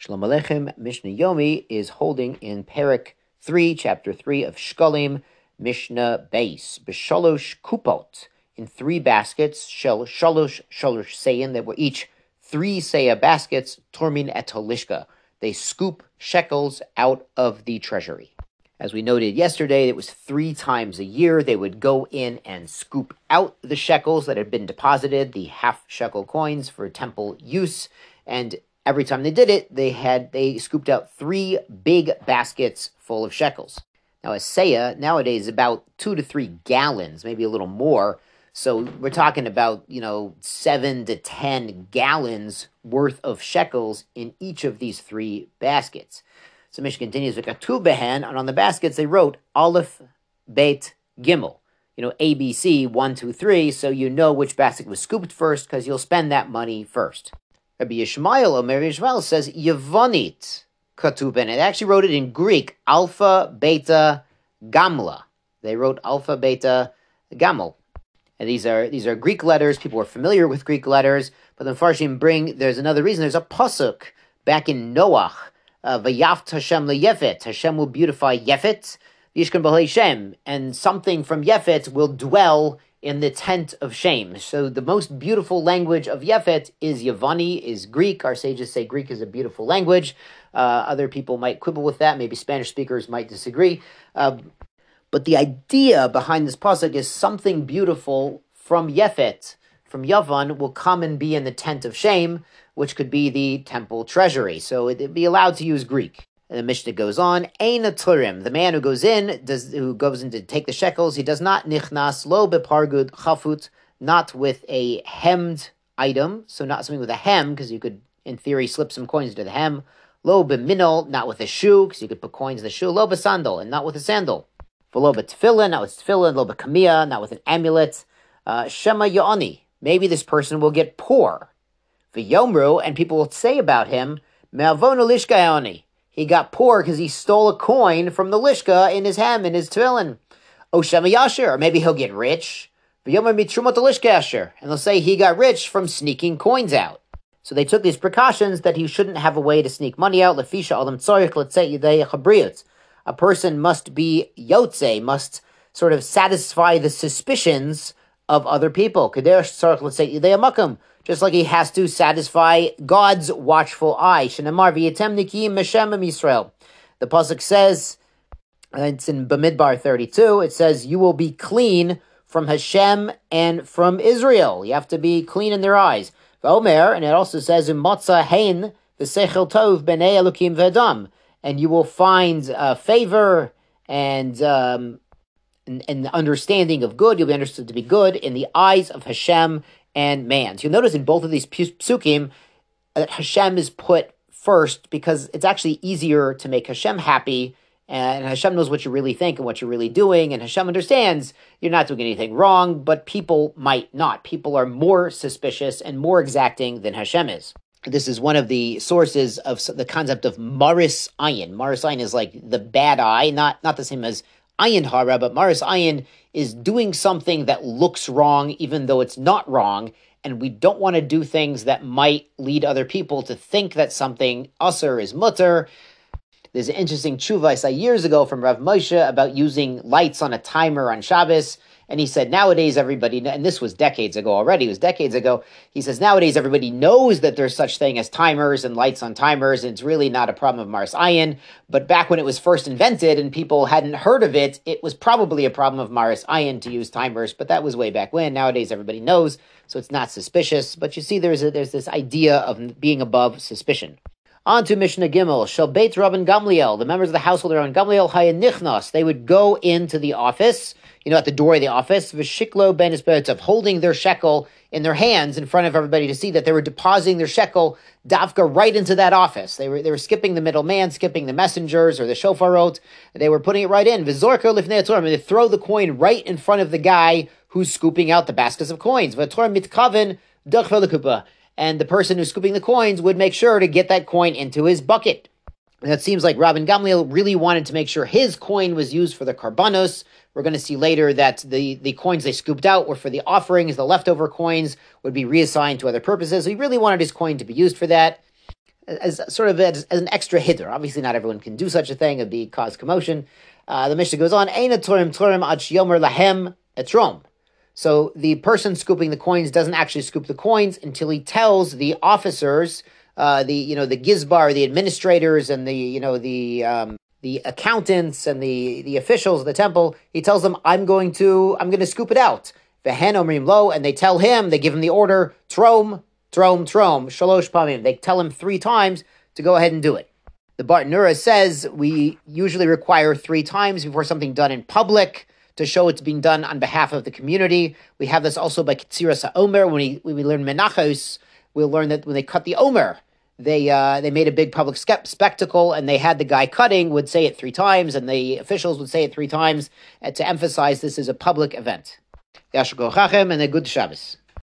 Shalom Aleichem Mishnah Yomi is holding in Perik 3, chapter 3 of Shkalim, Mishnah Base, B'shalosh Kupot, in three baskets, Shel Shalosh Shalosh Sayin, that were each three Seya baskets, Tormin et Holishka. They scoop shekels out of the treasury. As we noted yesterday, it was three times a year they would go in and scoop out the shekels that had been deposited, the half shekel coins for temple use, and every time they did it, they had they scooped out three big baskets full of shekels. Now, a seah nowadays is about two to three gallons, maybe a little more. So we're talking about you know seven to ten gallons worth of shekels in each of these three baskets. So Mishnah continues with Katu Behen, and on the baskets they wrote Aleph, Beit, Gimel. You know, A, B, C, one, two, three, so you know which basket was scooped first because you'll spend that money first. Rabbi Yishmael, Omer Yishmael says Yevonit Katuben. It actually wrote it in Greek, Alpha, Beta, Gamla. They wrote Alpha, Beta, Gamel. And these are these are Greek letters. People are familiar with Greek letters, but the Farshim bring there's another reason. There's a pasuk back in Noach. Uh, Vayaft Hashem leyefet. Hashem will beautify Yefet. Yishkan Shem, and something from Yefet will dwell in the tent of Shem. So the most beautiful language of Yefet is Yavani, is Greek. Our sages say Greek is a beautiful language. Uh, other people might quibble with that. Maybe Spanish speakers might disagree. Uh, but the idea behind this pasuk is something beautiful from Yefet, from Yavan, will come and be in the tent of Shem, which could be the temple treasury. So it'd be allowed to use Greek. And the Mishnah goes on, Ein turim, the man who goes in, does who goes in to take the shekels, he does not nichnas lo bepargud chafut, not with a hemmed item, so not something with a hem, because you could, in theory, slip some coins into the hem. Lo beminol, not with a shoe, because you could put coins in the shoe. Lo sandal, and not with a sandal. V'lo betefillin, not with tefillin. Lo bekamia, not with an amulet. Uh, Shema yoni, maybe this person will get poor. V'yomru, and people will say about him, me'avono lishka he got poor because he stole a coin from the lishka in his hem, in his tefillin. Oshema Yasher, or maybe he'll get rich. And they'll say he got rich from sneaking coins out. So they took these precautions that he shouldn't have a way to sneak money out. Lefisha alam tzorich let's A person must be yotze, must sort of satisfy the suspicions of other people. Kader tzorich let's say just like he has to satisfy God's watchful eye. Shenamar v'yetem nikim Meshem Yisrael. The pasuk says, and it's in Bamidbar 32, it says, you will be clean from Hashem and from Israel. You have to be clean in their eyes. Omer, and it also says, in Motza Hein, the Sechel Tov B'nei Elokim V'Adam. And you will find uh, favor and, um, and, and understanding of good. You'll be understood to be good in the eyes of Hashem and man. So you'll notice in both of these psukim that Hashem is put first because it's actually easier to make Hashem happy. And Hashem knows what you really think and what you're really doing. And Hashem understands you're not doing anything wrong, but people might not. People are more suspicious and more exacting than Hashem is. This is one of the sources of the concept of Maris Ayin. Maris Ayin is like the bad eye, not, not the same as Ayin Hara, but Maris Ayin is doing something that looks wrong, even though it's not wrong. And we don't want to do things that might lead other people to think that something usser is mutter. There's an interesting tshuva I saw years ago from Rav Moshe about using lights on a timer on Shabbos. And he said, nowadays everybody, and this was decades ago already, it was decades ago. He says, nowadays everybody knows that there's such thing as timers and lights on timers, and it's really not a problem of Maris Ayin. But back when it was first invented and people hadn't heard of it, it was probably a problem of Maris Ayin to use timers, but that was way back when. Nowadays everybody knows, so it's not suspicious. But you see, there's, a, there's this idea of being above suspicion. On to Mishnah Gimel. Shall Beit Rabban Gamliel, the members of the household Rabban Gamliel Hayanichnas, they would go into the office you know, at the door of the office, v'shiklo ben of holding their shekel in their hands in front of everybody to see that they were depositing their shekel davka right into that office. They were they were skipping the middleman, skipping the messengers or the shofarot. They were putting it right in. V'zorka lifnei Torah. They throw the coin right in front of the guy who's scooping out the baskets of coins. V'torah mitkaven and the person who's scooping the coins would make sure to get that coin into his bucket. And it seems like Rabban Gamliel really wanted to make sure his coin was used for the karbanos. We're going to see later that the, the coins they scooped out were for the offerings. The leftover coins would be reassigned to other purposes. he really wanted his coin to be used for that. as sort of as, as, an extra hitter. Obviously, not everyone can do such a thing; it'd be cause commotion. Uh, the Mishnah goes on, Eina Turim Turim Ad Yomer Lahem Etrom. So the person scooping the coins doesn't actually scoop the coins until he tells the officers, uh, the you know the gizbar, the administrators, and the you know the um, the accountants and the the officials of the temple. He tells them, "I'm going to I'm going to scoop it out." Vehen omrim lo, and they tell him, they give him the order, trom, trom, trom, shalosh pamim. They tell him three times to go ahead and do it. The Bartenura says we usually require three times before something done in public to show it's being done on behalf of the community. We have this also by Ketsiras Omer. When we, when we learn Menachos, we'll learn that when they cut the Omer, they uh, they made a big public spectacle, and they had the guy cutting would say it three times, and the officials would say it three times uh, to emphasize this is a public event. Chachem and a good Shabbos.